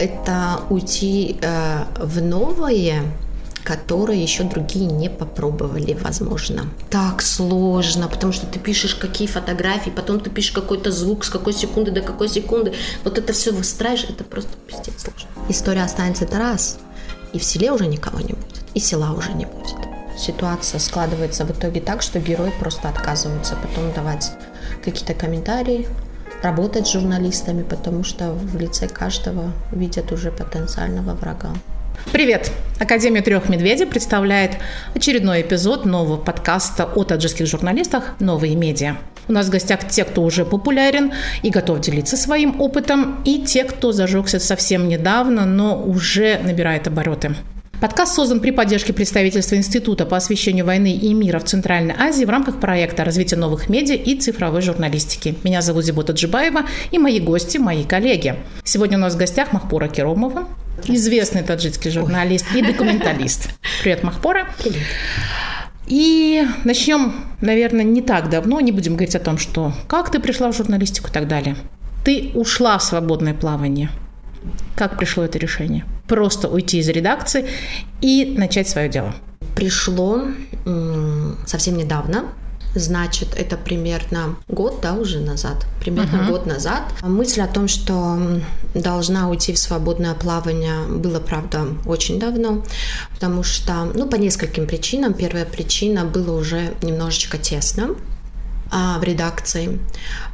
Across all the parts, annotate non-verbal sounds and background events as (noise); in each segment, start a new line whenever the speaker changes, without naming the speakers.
Это уйти э, в новое, которые еще другие не попробовали, возможно. Так сложно, потому что ты пишешь какие фотографии, потом ты пишешь какой-то звук, с какой секунды до какой секунды. Вот это все выстраиваешь, это просто пиздец сложно. История останется это раз, и в селе уже никого не будет, и села уже не будет. Ситуация складывается в итоге так, что герои просто отказываются потом давать какие-то комментарии, работать с журналистами, потому что в лице каждого видят уже потенциального врага.
Привет! Академия трех медведей представляет очередной эпизод нового подкаста о таджикских журналистах «Новые медиа». У нас в гостях те, кто уже популярен и готов делиться своим опытом, и те, кто зажегся совсем недавно, но уже набирает обороты. Подкаст создан при поддержке представительства Института по освещению войны и мира в Центральной Азии в рамках проекта развития новых медиа и цифровой журналистики. Меня зовут Зибота Джибаева и мои гости, мои коллеги. Сегодня у нас в гостях Махпура Керомова, известный таджикский журналист Ой. и документалист. (laughs) Привет, Махпура. Привет. И начнем, наверное, не так давно, не будем говорить о том, что как ты пришла в журналистику и так далее. Ты ушла в свободное плавание. Как пришло это решение? Просто уйти из редакции и начать свое дело.
Пришло совсем недавно. Значит, это примерно год, да, уже назад. Примерно uh-huh. год назад. Мысль о том, что должна уйти в свободное плавание, было, правда, очень давно, потому что, ну, по нескольким причинам. Первая причина было уже немножечко тесно в редакции,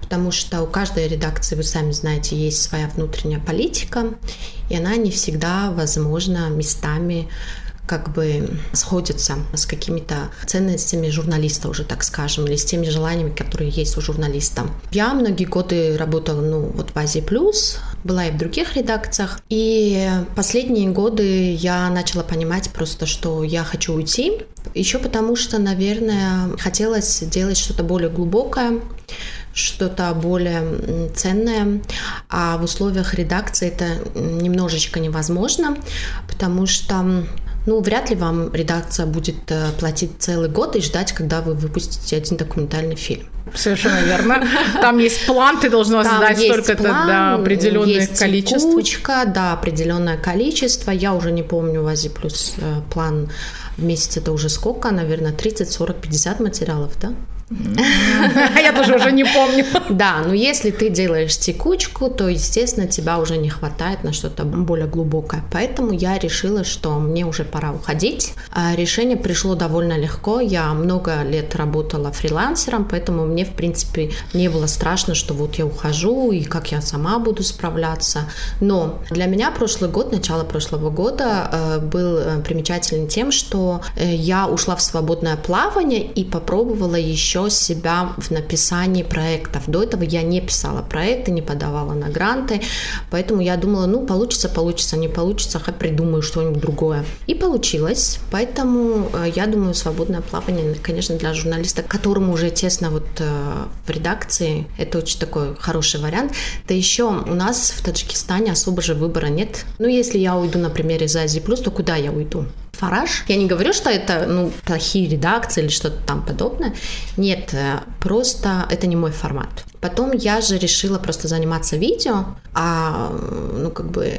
потому что у каждой редакции, вы сами знаете, есть своя внутренняя политика, и она не всегда возможна местами как бы сходятся с какими-то ценностями журналиста уже, так скажем, или с теми желаниями, которые есть у журналиста. Я многие годы работала, ну, вот в Азии Плюс, была и в других редакциях, и последние годы я начала понимать просто, что я хочу уйти, еще потому что, наверное, хотелось делать что-то более глубокое, что-то более ценное, а в условиях редакции это немножечко невозможно, потому что ну, вряд ли вам редакция будет э, платить целый год и ждать, когда вы выпустите один документальный фильм.
Совершенно верно. Там есть план, ты должна Там знать столько-то да, определенное есть количество.
Кучка, да, определенное количество. Я уже не помню в Азии плюс э, план в месяц это уже сколько, наверное, 30, 40, 50 материалов, да? (laughs)
Я тоже уже не помню.
Да, но если ты делаешь текучку, то, естественно, тебя уже не хватает на что-то более глубокое. Поэтому я решила, что мне уже пора уходить. А решение пришло довольно легко. Я много лет работала фрилансером, поэтому мне, в принципе, не было страшно, что вот я ухожу и как я сама буду справляться. Но для меня прошлый год, начало прошлого года э, был э, примечателен тем, что э, я ушла в свободное плавание и попробовала еще еще себя в написании проектов. До этого я не писала проекты, не подавала на гранты, поэтому я думала, ну, получится, получится, не получится, хоть придумаю что-нибудь другое. И получилось, поэтому э, я думаю, свободное плавание, конечно, для журналиста, которому уже тесно вот э, в редакции, это очень такой хороший вариант. Да еще у нас в Таджикистане особо же выбора нет. Ну, если я уйду, например, из Азии то куда я уйду? Фараж. Я не говорю, что это ну, плохие редакции или что-то там подобное. Нет, э, просто это не мой формат. Потом я же решила просто заниматься видео, а ну как бы...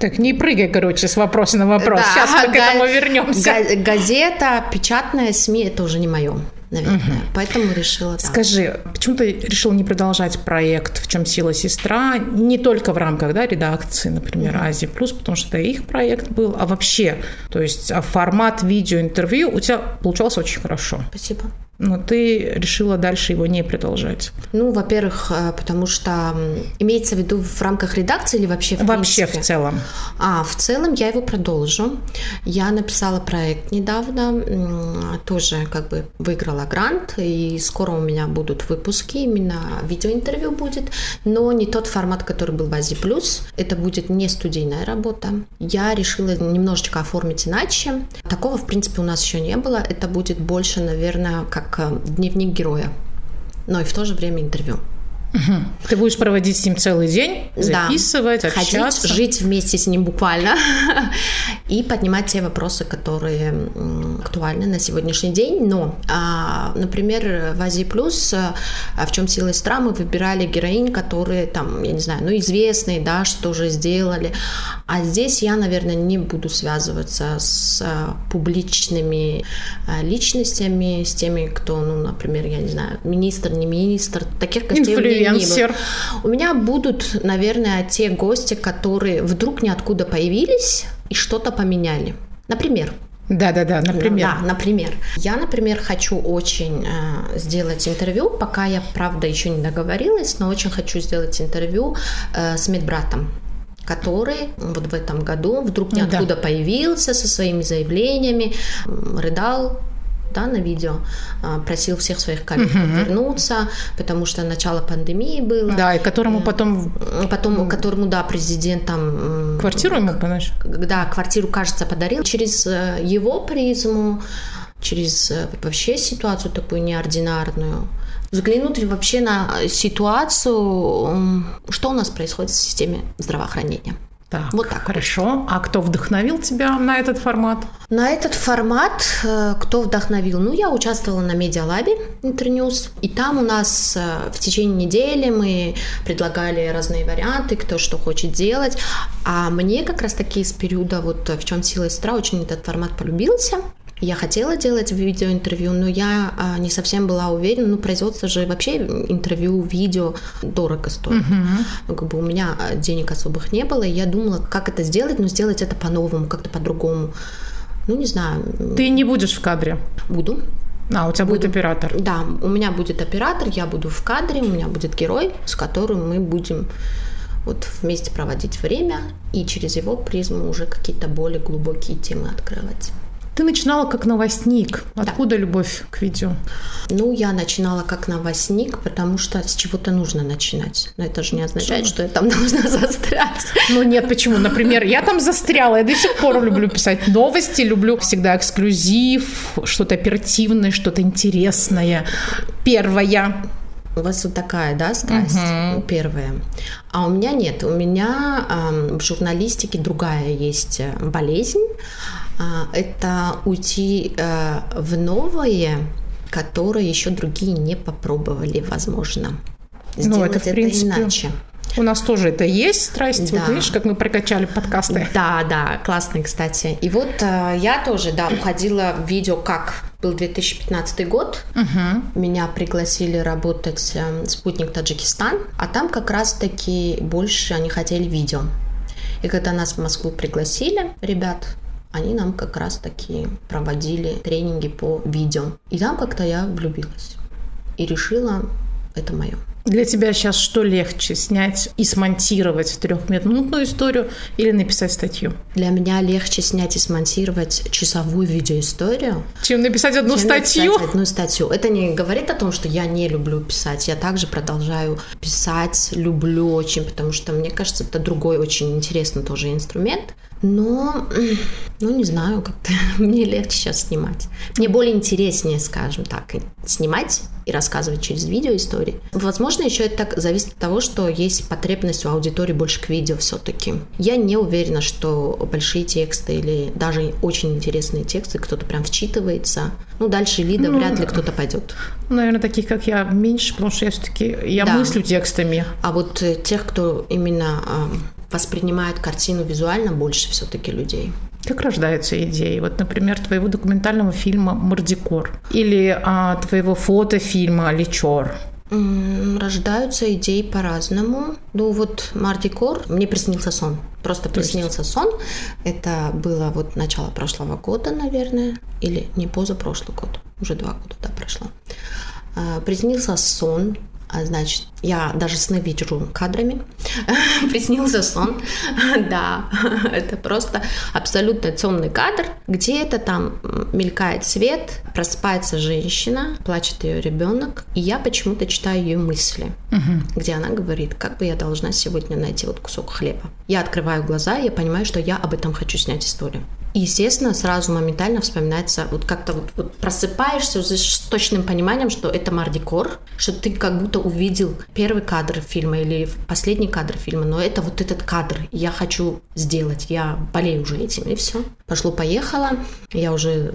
Так не прыгай, короче, с вопроса на вопрос. Да, Сейчас мы к этому вернемся.
Газета, печатная СМИ, это уже не мое наверное. Угу. Поэтому решила.
Скажи, почему ты решила не продолжать проект «В чем сила сестра» не только в рамках да, редакции, например, угу. Азии Плюс, потому что это их проект был, а вообще, то есть а формат видеоинтервью у тебя получался очень хорошо.
Спасибо
но ты решила дальше его не продолжать?
Ну, во-первых, э, потому что имеется в виду в рамках редакции или вообще в
Вообще
принципе?
в целом.
А, в целом я его продолжу. Я написала проект недавно, тоже как бы выиграла грант, и скоро у меня будут выпуски, именно видеоинтервью будет, но не тот формат, который был в Азии Плюс. Это будет не студийная работа. Я решила немножечко оформить иначе. Такого, в принципе, у нас еще не было. Это будет больше, наверное, как как э, дневник героя, но и в то же время интервью.
Угу. Ты будешь проводить с ним целый день, записывать,
да.
общаться.
Ходить, жить вместе с ним буквально. (laughs) и поднимать те вопросы, которые актуальны на сегодняшний день. Но, а, например, в Азии Плюс, а, в чем сила сестра, мы выбирали героинь, которые там, я не знаю, ну, известные, да, что уже сделали. А здесь я, наверное, не буду связываться с а, публичными личностями, с теми, кто, ну, например, я не знаю, министр, не министр, таких гостей у меня не было. У меня будут, наверное, те гости, которые вдруг ниоткуда появились и что-то поменяли. Например,
да, да, да, например.
Да, например. Я, например, хочу очень э, сделать интервью, пока я, правда, еще не договорилась, но очень хочу сделать интервью э, с медбратом который вот в этом году вдруг ниоткуда да. появился со своими заявлениями, рыдал, да, на видео, а, просил всех своих коллег угу. вернуться, потому что начало пандемии было.
Да, и которому э, потом...
Потом, которому, да, президент там...
Квартиру ему, понимаешь?
Да, квартиру, кажется, подарил. Через э, его призму, через э, вообще ситуацию такую неординарную, взглянуть вообще на ситуацию, что у нас происходит в системе здравоохранения.
Так, вот так. Хорошо. А кто вдохновил тебя на этот формат?
На этот формат э, кто вдохновил? Ну, я участвовала на медиалабе Интерньюз, и там у нас э, в течение недели мы предлагали разные варианты, кто что хочет делать. А мне как раз-таки из периода вот в чем сила сестра очень этот формат полюбился. Я хотела делать видеоинтервью, но я а, не совсем была уверена. Ну, производство же вообще интервью, видео дорого стоит. Ну, как бы у меня а, денег особых не было, и я думала, как это сделать, но сделать это по-новому, как-то по-другому. Ну, не знаю.
Ты не будешь в кадре?
Буду.
А, у тебя буду. будет оператор?
Да, у меня будет оператор, я буду в кадре, у меня будет герой, с которым мы будем вот вместе проводить время и через его призму уже какие-то более глубокие темы открывать.
Ты начинала как новостник. Откуда да. любовь к видео?
Ну, я начинала как новостник, потому что с чего-то нужно начинать. Но это же не означает, что я там (laughs) должна застрять.
Ну нет, почему? Например, я там застряла. Я до сих пор люблю писать новости, люблю всегда эксклюзив, что-то оперативное, что-то интересное. Первая.
У вас вот такая, да, страсть угу. первая. А у меня нет. У меня э, в журналистике другая есть э, болезнь. Э, это уйти э, в новое, которое еще другие не попробовали, возможно.
Сделать ну, это, в принципе, это иначе. У нас тоже это есть страсть. Да. Вот видишь, как мы прокачали подкасты.
Да, да, классный, кстати. И вот э, я тоже, да, уходила в видео как был 2015 год. Угу. Меня пригласили работать э, спутник Таджикистан, а там как раз-таки больше они хотели видео. И когда нас в Москву пригласили, ребят, они нам как раз-таки проводили тренинги по видео. И там как-то я влюбилась и решила, это мое.
Для тебя сейчас что легче, снять и смонтировать трехминутную историю или написать статью?
Для меня легче снять и смонтировать часовую видеоисторию.
Чем написать одну чем статью?
Написать одну статью. Это не говорит о том, что я не люблю писать. Я также продолжаю писать, люблю очень, потому что мне кажется, это другой очень интересный тоже инструмент. Но, (clears throat) ну, не знаю, как-то (laughs) мне легче сейчас снимать. Мне более интереснее, скажем так, снимать и рассказывать через видео истории. Возможно, еще это так зависит от того, что есть потребность у аудитории больше к видео все-таки. Я не уверена, что большие тексты или даже очень интересные тексты кто-то прям вчитывается. Ну, дальше лида ну, вряд ли кто-то пойдет.
Наверное, таких, как я, меньше, потому что я все-таки, я да. мыслю текстами.
А вот э, тех, кто именно воспринимает картину визуально больше все-таки людей.
Как рождаются идеи? Вот, например, твоего документального фильма «Мордикор» или а, твоего фотофильма «Личор».
Рождаются идеи по-разному. Ну вот Мардикор, мне приснился сон. Просто приснился сон. Это было вот начало прошлого года, наверное, или не позапрошлый год, уже два года да, прошло. А, приснился сон значит, я даже сны вижу кадрами. (laughs) Приснился сон. (laughs) да, (laughs) это просто абсолютно темный кадр. Где-то там мелькает свет, просыпается женщина, плачет ее ребенок, и я почему-то читаю ее мысли, где она говорит, как бы я должна сегодня найти вот кусок хлеба. Я открываю глаза, я понимаю, что я об этом хочу снять историю. И, естественно, сразу моментально вспоминается, вот как-то вот, вот просыпаешься с точным пониманием, что это мардикор, что ты как будто увидел первый кадр фильма или последний кадр фильма, но это вот этот кадр, я хочу сделать, я болею уже этим, и все. Пошло-поехало, я уже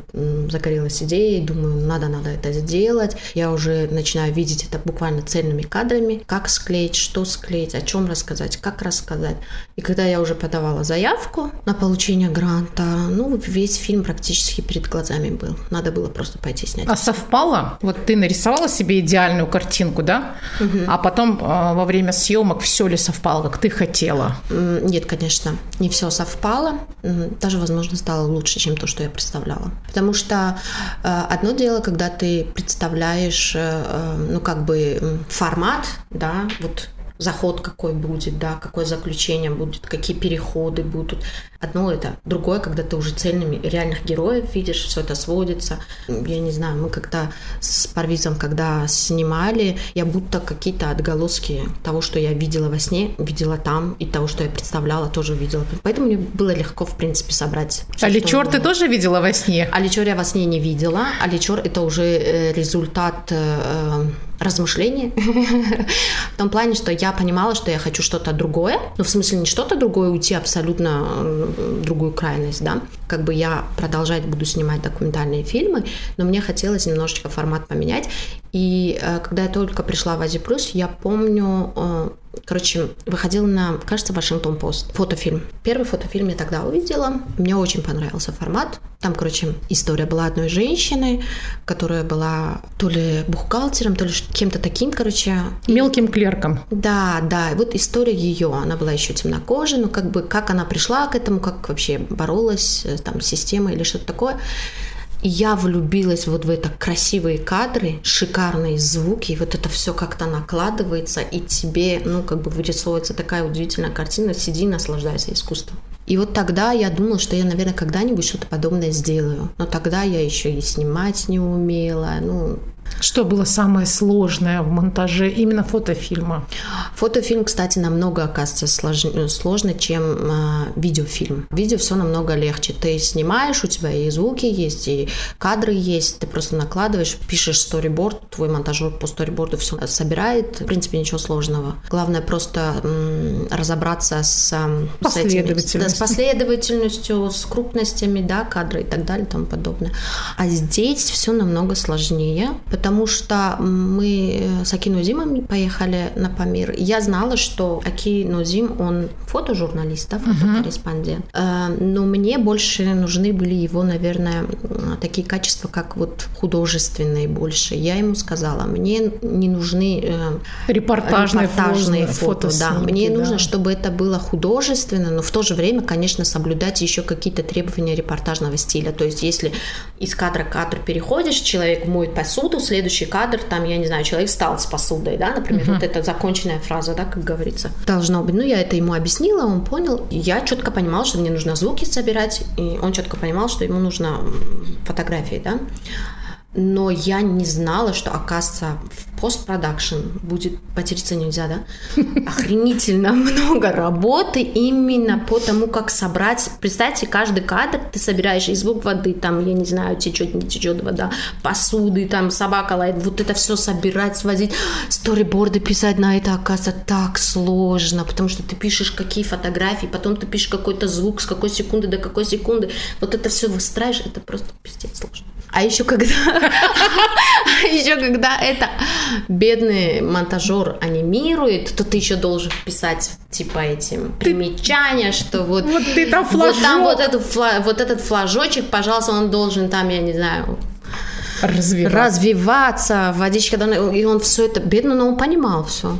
загорелась идеей, думаю, надо-надо это сделать. Я уже начинаю видеть это буквально цельными кадрами, как склеить, что склеить, о чем рассказать, как рассказать. И когда я уже подавала заявку на получение гранта, ну, весь фильм практически перед глазами был. Надо было просто пойти снять.
А совпало? Вот ты нарисовала себе идеальную картинку, да? Угу. А потом э, во время съемок все ли совпало, как ты хотела?
Нет, конечно, не все совпало. Даже, возможно, стало лучше, чем то, что я представляла. Потому что э, одно дело, когда ты представляешь, э ну, как бы формат, да, вот заход какой будет, да, какое заключение будет, какие переходы будут. Одно это. Другое, когда ты уже цельными реальных героев видишь, все это сводится. Я не знаю, мы как-то с Парвизом, когда снимали, я будто какие-то отголоски того, что я видела во сне, видела там, и того, что я представляла, тоже видела. Поэтому мне было легко, в принципе, собрать.
Все, а Личор ты тоже видела во сне?
А Личор я во сне не видела. А Личор это уже э, результат э, размышления. (laughs) в том плане, что я понимала, что я хочу что-то другое. Ну, в смысле, не что-то другое, уйти абсолютно э, другую крайность, да. Как бы я продолжать буду снимать документальные фильмы, но мне хотелось немножечко формат поменять. И э, когда я только пришла в Азию Плюс, я помню, э, короче, выходил на, кажется, Вашингтон Пост фотофильм. Первый фотофильм я тогда увидела. Мне очень понравился формат. Там, короче, история была одной женщины, которая была то ли бухгалтером, то ли кем-то таким, короче.
Мелким клерком.
Да, да. И вот история ее. Она была еще темнокожей, но как бы как она пришла к этому, как вообще боролась э, там с системой или что-то такое я влюбилась вот в это красивые кадры, шикарные звуки, и вот это все как-то накладывается, и тебе, ну, как бы вырисовывается такая удивительная картина, сиди, наслаждайся искусством. И вот тогда я думала, что я, наверное, когда-нибудь что-то подобное сделаю. Но тогда я еще и снимать не умела. Ну,
что было самое сложное в монтаже именно фотофильма?
Фотофильм, кстати, намного, оказывается, сложнее, сложно, чем э, видеофильм. Видео все намного легче. Ты снимаешь, у тебя и звуки есть, и кадры есть, ты просто накладываешь, пишешь сториборд, твой монтажер по сториборду все собирает. В принципе, ничего сложного. Главное просто м, разобраться с,
с, этими,
да, с последовательностью, с крупностями, да, кадра и так далее и тому подобное. А здесь все намного сложнее, потому что мы с Аки Нозимом поехали на Памир. Я знала, что Аки Нозим, он фотожурналист, да, фотокорреспондент. Uh-huh. Но мне больше нужны были его, наверное, такие качества, как вот художественные больше. Я ему сказала, мне не нужны э,
репортажные, репортажные
фото, фото да. Мне да. нужно, чтобы это было художественно, но в то же время, конечно, соблюдать еще какие-то требования репортажного стиля. То есть, если из кадра в кадр переходишь, человек моет посуду, следующий кадр, там, я не знаю, человек встал с посудой, да, например, uh-huh. вот эта законченная фраза, да, как говорится. Должно быть. Ну, я это ему объяснила, он понял. Я четко понимала, что мне нужно звуки собирать, и он четко понимал, что ему нужно фотографии, да. Но я не знала, что, оказывается, в постпродакшн будет, потеряться нельзя, да? (laughs) Охренительно много работы именно по тому, как собрать. Представьте, каждый кадр ты собираешь из звук воды, там, я не знаю, течет, не течет вода, посуды, там, собака лает, вот это все собирать, свозить, сториборды писать на это, оказывается, так сложно, потому что ты пишешь какие фотографии, потом ты пишешь какой-то звук, с какой секунды до какой секунды, вот это все выстраиваешь, это просто пиздец сложно. А еще когда, (laughs) а еще когда это бедный монтажер анимирует, то ты еще должен вписать типа этим примечания, что вот
вот ты там флажок,
вот там вот этот вот этот флажочек, пожалуйста, он должен там, я не знаю,
развиваться,
развиваться водичка, и он все это бедно, но он понимал все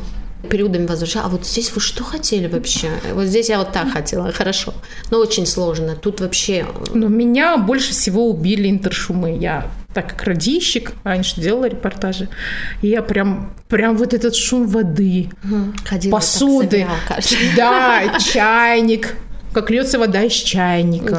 периодами возвращал. А вот здесь вы что хотели вообще? Вот здесь я вот так хотела, хорошо. Но очень сложно. Тут вообще...
Но меня больше всего убили интершумы. Я так как радищик, раньше делала репортажи, и я прям, прям вот этот шум воды,
угу.
посуды, да, чайник, как льется вода из чайника.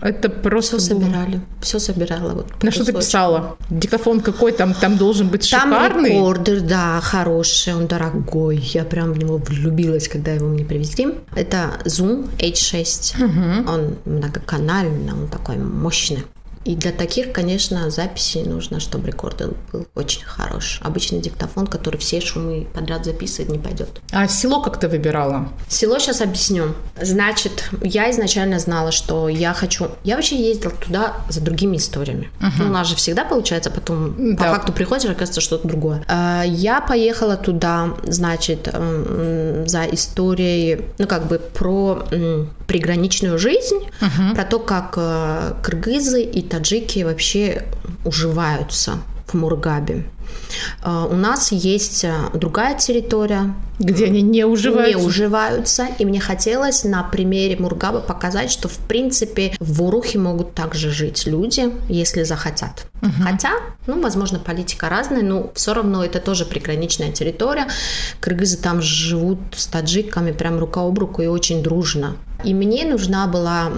Да. Это просто
все собирали, все собирала. Вот,
На что ты писала? Диктофон какой там, там должен быть там шикарный?
Там рекордер, да, хороший, он дорогой. Я прям в него влюбилась, когда его мне привезли. Это Zoom H6. Угу. Он многоканальный, он такой мощный. И для таких, конечно, записей нужно, чтобы рекордер был очень хорош. Обычный диктофон, который все шумы подряд записывает, не пойдет.
А село как ты выбирала?
Село сейчас объясню. Значит, я изначально знала, что я хочу... Я вообще ездила туда за другими историями. Uh-huh. Ну, у нас же всегда получается, потом да. по факту приходишь, оказывается что-то другое. А, я поехала туда, значит, за историей, ну, как бы про приграничную жизнь, uh-huh. про то, как э, кыргызы и таджики вообще уживаются в Мургабе. А, у нас есть э, другая территория,
где они не уживаются.
Не уживаются. И мне хотелось на примере Мургаба показать, что в принципе в Урухе могут также жить люди, если захотят. Угу. Хотя, ну, возможно, политика разная, но все равно это тоже приграничная территория. Кыргызы там живут с таджиками прям рука об руку и очень дружно. И мне нужна была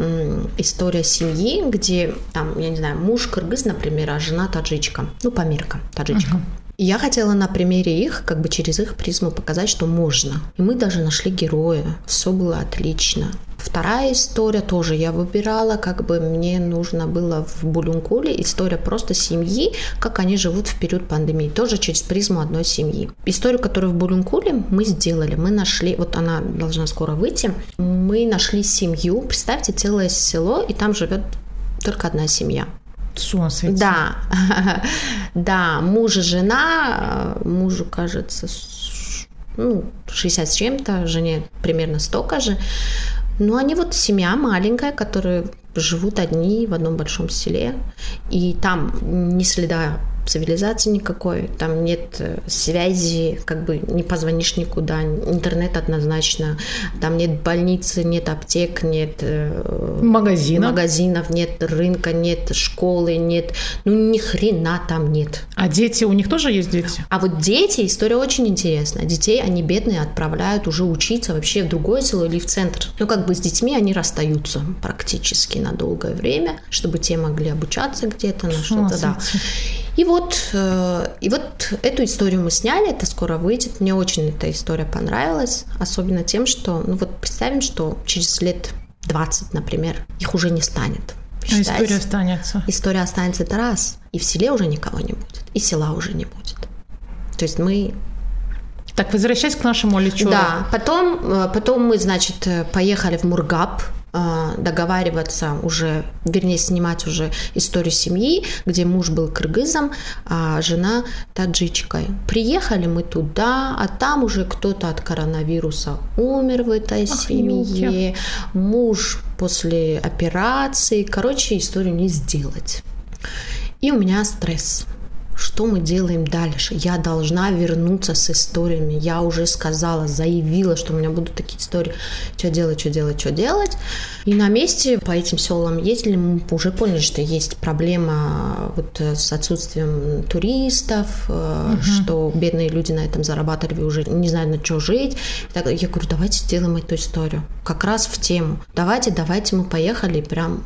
история семьи, где там, я не знаю, муж кыргыз, например, а жена таджичка. Ну, по меркам таджичка. Uh-huh. Я хотела на примере их, как бы через их призму показать, что можно. И мы даже нашли героя. Все было отлично. Вторая история тоже я выбирала, как бы мне нужно было в Булюнкуле история просто семьи, как они живут в период пандемии, тоже через призму одной семьи. Историю, которую в Булюнкуле мы сделали, мы нашли, вот она должна скоро выйти, мы нашли семью, представьте, целое село, и там живет только одна семья.
С ума сойти.
Да, (laughs) да, муж и жена, мужу, кажется, ну, 60 с чем-то, жене примерно столько же. Но они вот семья маленькая, которые живут одни в одном большом селе, и там ни следа цивилизации никакой, там нет э, связи, как бы не позвонишь никуда, интернет однозначно, там нет больницы, нет аптек, нет
э, магазинов,
магазинов нет рынка, нет школы, нет, ну ни хрена там нет.
А дети, у них тоже есть дети?
А вот дети, история очень интересная. Детей они бедные отправляют уже учиться вообще в другое село или в центр. Ну как бы с детьми они расстаются практически на долгое время, чтобы те могли обучаться где-то на что-то, да. И вот, э, и вот эту историю мы сняли, это скоро выйдет. Мне очень эта история понравилась, особенно тем, что, ну вот представим, что через лет 20, например, их уже не станет.
А история останется.
История останется это раз, и в селе уже никого не будет, и села уже не будет. То есть мы
так, возвращаясь к нашему Аличуру.
Да, потом, э, потом мы, значит, э, поехали в Мургаб, договариваться уже, вернее, снимать уже историю семьи, где муж был кыргызом, а жена таджичкой. Приехали мы туда, а там уже кто-то от коронавируса умер в этой Ах, семье, елки. муж после операции. Короче, историю не сделать. И у меня стресс что мы делаем дальше? Я должна вернуться с историями. Я уже сказала, заявила, что у меня будут такие истории. Что делать, что делать, что делать. И на месте по этим селам ездили, мы уже поняли, что есть проблема вот с отсутствием туристов, угу. что бедные люди на этом зарабатывали, уже не знают, на что жить. Я говорю, давайте сделаем эту историю. Как раз в тему. Давайте, давайте мы поехали и прям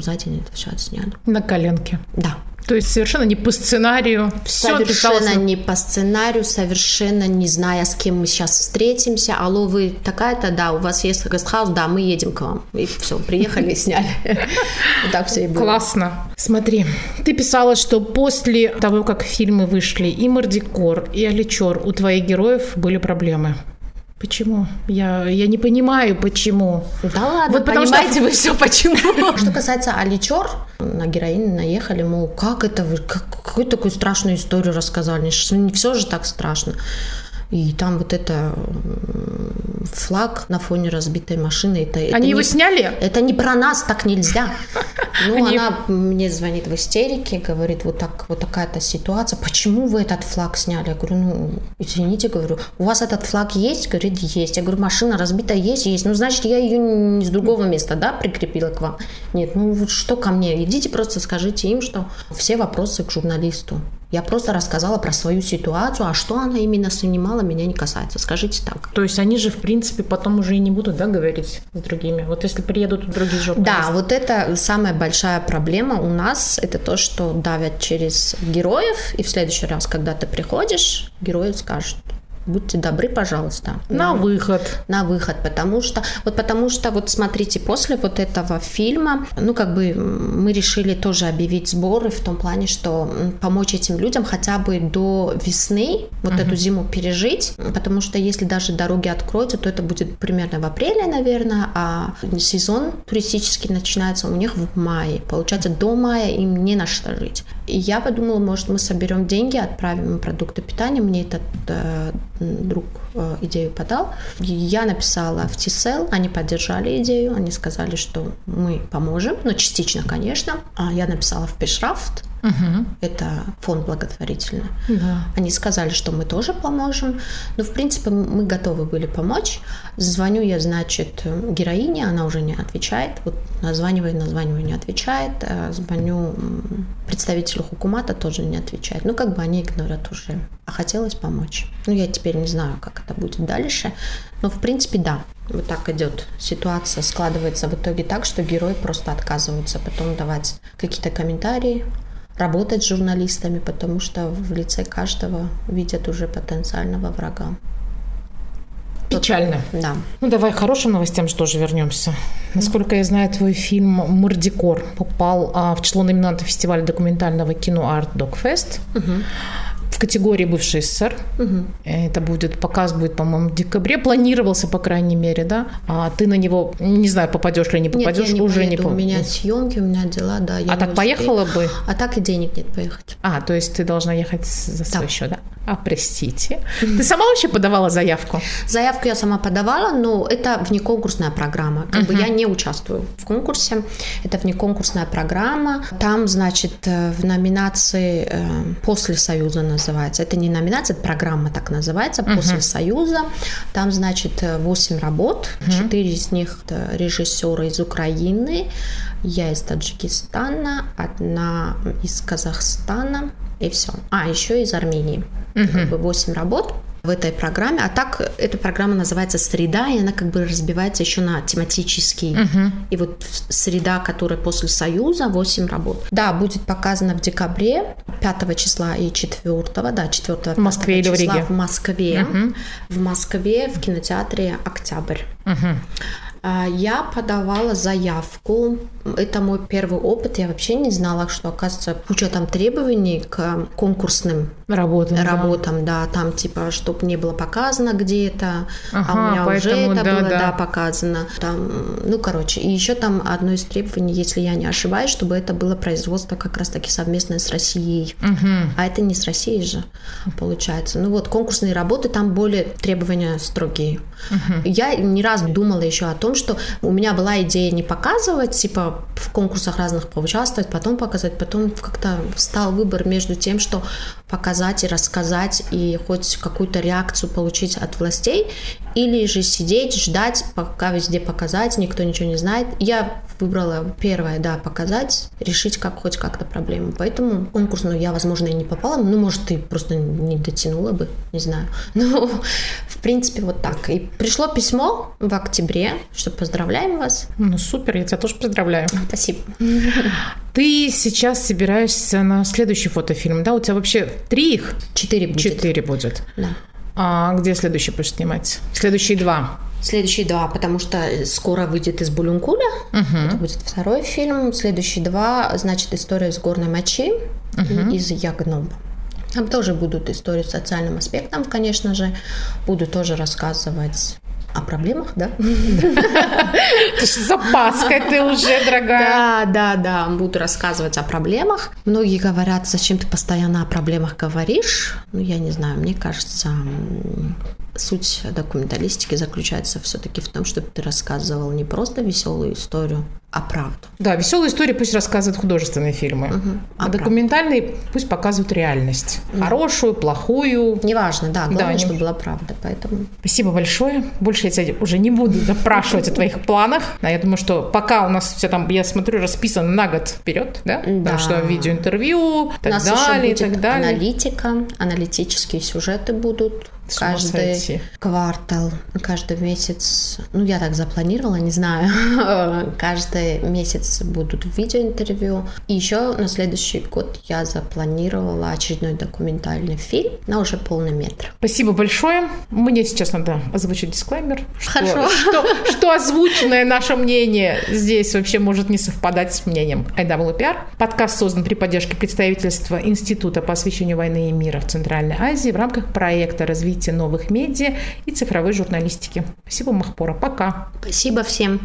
за день это все отсняли.
На коленке.
Да.
То есть совершенно не по сценарию.
Все совершенно не по сценарию, совершенно не зная, с кем мы сейчас встретимся. Алло, вы такая-то, да, у вас есть гестхаус, да, мы едем к вам. И все, приехали и сняли. Так все и было.
Классно. Смотри, ты писала, что после того, как фильмы вышли, и «Мордикор», и «Аличор», у твоих героев были проблемы. Почему? Я, я не понимаю, почему.
Да ладно, вот потому понимаете что... вы все почему. (laughs) Что касается Аличор, на героин наехали, мол, как это вы, как, какую такую страшную историю рассказали, не все же так страшно. И там вот это флаг на фоне разбитой машины. Это,
Они
это
его
не,
сняли?
Это не про нас, так нельзя. (laughs) Ну, Они... она мне звонит в истерике, говорит, вот, так, вот такая-то ситуация. Почему вы этот флаг сняли? Я говорю, ну, извините, говорю, у вас этот флаг есть? Говорит, есть. Я говорю, машина разбитая есть? Есть. Ну, значит, я ее не с другого места, да, прикрепила к вам? Нет, ну, вот что ко мне? Идите просто скажите им, что все вопросы к журналисту. Я просто рассказала про свою ситуацию, а что она именно снимала, меня не касается. Скажите так.
То есть они же, в принципе, потом уже и не будут, да, говорить с другими? Вот если приедут другие журналисты.
Да, вот это самая большая проблема у нас, это то, что давят через героев, и в следующий раз, когда ты приходишь, герои скажут, будьте добры, пожалуйста.
На выход.
На выход, потому что, вот потому что, вот смотрите, после вот этого фильма, ну, как бы мы решили тоже объявить сборы в том плане, что помочь этим людям хотя бы до весны, вот uh-huh. эту зиму пережить, потому что если даже дороги откроются, то это будет примерно в апреле, наверное, а сезон туристический начинается у них в мае. Получается, до мая им не на что жить. И я подумала, может, мы соберем деньги, отправим им продукты питания. Мне этот э, друг э, идею подал. Я написала в TSL, они поддержали идею, они сказали, что мы поможем, но частично, конечно. А я написала в Пешрафт, Угу. Это фонд благотворительный. Да. Они сказали, что мы тоже поможем. Но, в принципе, мы готовы были помочь. Звоню я, значит, героине, она уже не отвечает. Вот названиваю, названиваю, не отвечает. Э, звоню представителю Хукумата, тоже не отвечает. Ну, как бы они игнорят уже. А хотелось помочь. Ну, я теперь не знаю, как это будет дальше. Но, в принципе, да. Вот так идет ситуация, складывается в итоге так, что герой просто отказывается потом давать какие-то комментарии, работать с журналистами, потому что в лице каждого видят уже потенциального врага.
Печально.
Да.
Ну давай к хорошим новостям что же вернемся. Насколько я знаю, твой фильм «Мордикор» попал а, в число номинантов фестиваля документального кино «Арт Докфест». Угу в категории бывший СССР. Угу. Это будет, показ будет, по-моему, в декабре. Планировался, по крайней мере, да. А ты на него, не знаю, попадешь ли не попадешь,
нет, я
не уже
поеду.
не помню.
У меня съемки, у меня дела, да.
а так поехала бы?
А так и денег нет поехать.
А, то есть ты должна ехать за свой да. счет, да? А, простите. Ты сама вообще подавала заявку?
Заявку я сама подавала, но это внеконкурсная программа. Как uh-huh. бы я не участвую в конкурсе. Это внеконкурсная программа. Там, значит, э, в номинации э, «После Союза» называется. Это не номинация, это программа так называется, «После uh-huh. Союза». Там, значит, 8 работ. Uh-huh. 4 из них режиссеры из Украины, я из Таджикистана, одна из Казахстана, и все. А, еще из Армении. Угу. Как бы 8 работ в этой программе. А так эта программа называется «Среда», и она как бы разбивается еще на тематические. Угу. И вот среда, которая после Союза, 8 работ. Да, будет показана в декабре, 5 числа и 4, да, 4
В Москве или в Риге?
В Москве. Угу. В Москве в кинотеатре «Октябрь». Угу. А, я подавала заявку. Это мой первый опыт. Я вообще не знала, что, оказывается, куча там требований к конкурсным работам. работам да. да. Там типа, чтобы не было показано где-то, ага, а у меня поэтому, уже это да, было да. Да, показано. Там, ну, короче, и еще там одно из требований, если я не ошибаюсь, чтобы это было производство как раз-таки совместное с Россией. Угу. А это не с Россией же, получается. Ну вот, конкурсные работы, там более требования строгие. Угу. Я не раз думала еще о том, что у меня была идея не показывать, типа в конкурсах разных поучаствовать, потом показать, потом как-то стал выбор между тем, что показать и рассказать и хоть какую-то реакцию получить от властей, или же сидеть, ждать, пока везде показать, никто ничего не знает. Я выбрала первое, да, показать, решить как хоть как-то проблему. Поэтому конкурс, ну, я, возможно, и не попала, ну, может, и просто не дотянула бы, не знаю. (laughs) Ну, в принципе, вот так. И пришло письмо в октябре, что поздравляем вас.
Ну, супер, я тебя тоже поздравляю.
Спасибо. (laughs)
Ты сейчас собираешься на следующий фотофильм, да? У тебя вообще три их?
Четыре будет.
Четыре будет.
Да.
А где следующий будешь снимать? Следующие два.
Следующие два, потому что скоро выйдет из Булюнкуля. Угу. Это будет второй фильм. Следующие два, значит, история из горной мочи угу. и из Ягноб. Там тоже будут истории с социальным аспектом, конечно же. Буду тоже рассказывать о проблемах, да?
С запаской ты уже, дорогая.
Да, да, да, буду рассказывать о проблемах. Многие говорят, зачем ты постоянно о проблемах говоришь? Ну, я не знаю, мне кажется, суть документалистики заключается все-таки в том, чтобы ты рассказывал не просто веселую историю, а правду.
Да, веселые истории пусть рассказывают художественные фильмы, угу. а, а документальные правда. пусть показывают реальность. Да. Хорошую, плохую.
Неважно, да, главное, да, чтобы была правда. Поэтому...
Спасибо большое. Больше я тебя уже не буду допрашивать о твоих планах. Я думаю, что пока у нас все там, я смотрю, расписано на год вперед, да?
Да.
Потому что видеоинтервью, так далее, и так далее.
аналитика, аналитические сюжеты будут каждый квартал, каждый месяц, ну я так запланировала, не знаю, (laughs) каждый месяц будут видеоинтервью. И еще на следующий год я запланировала очередной документальный фильм на уже полный метр.
Спасибо большое. Мне сейчас надо озвучить дисклеймер.
Хорошо.
Что, что, что озвученное наше мнение здесь вообще может не совпадать с мнением IWPR. Подкаст создан при поддержке представительства Института по освещению войны и мира в Центральной Азии в рамках проекта развития новых медиа и цифровой журналистики. Спасибо, Махпора. Пока.
Спасибо всем.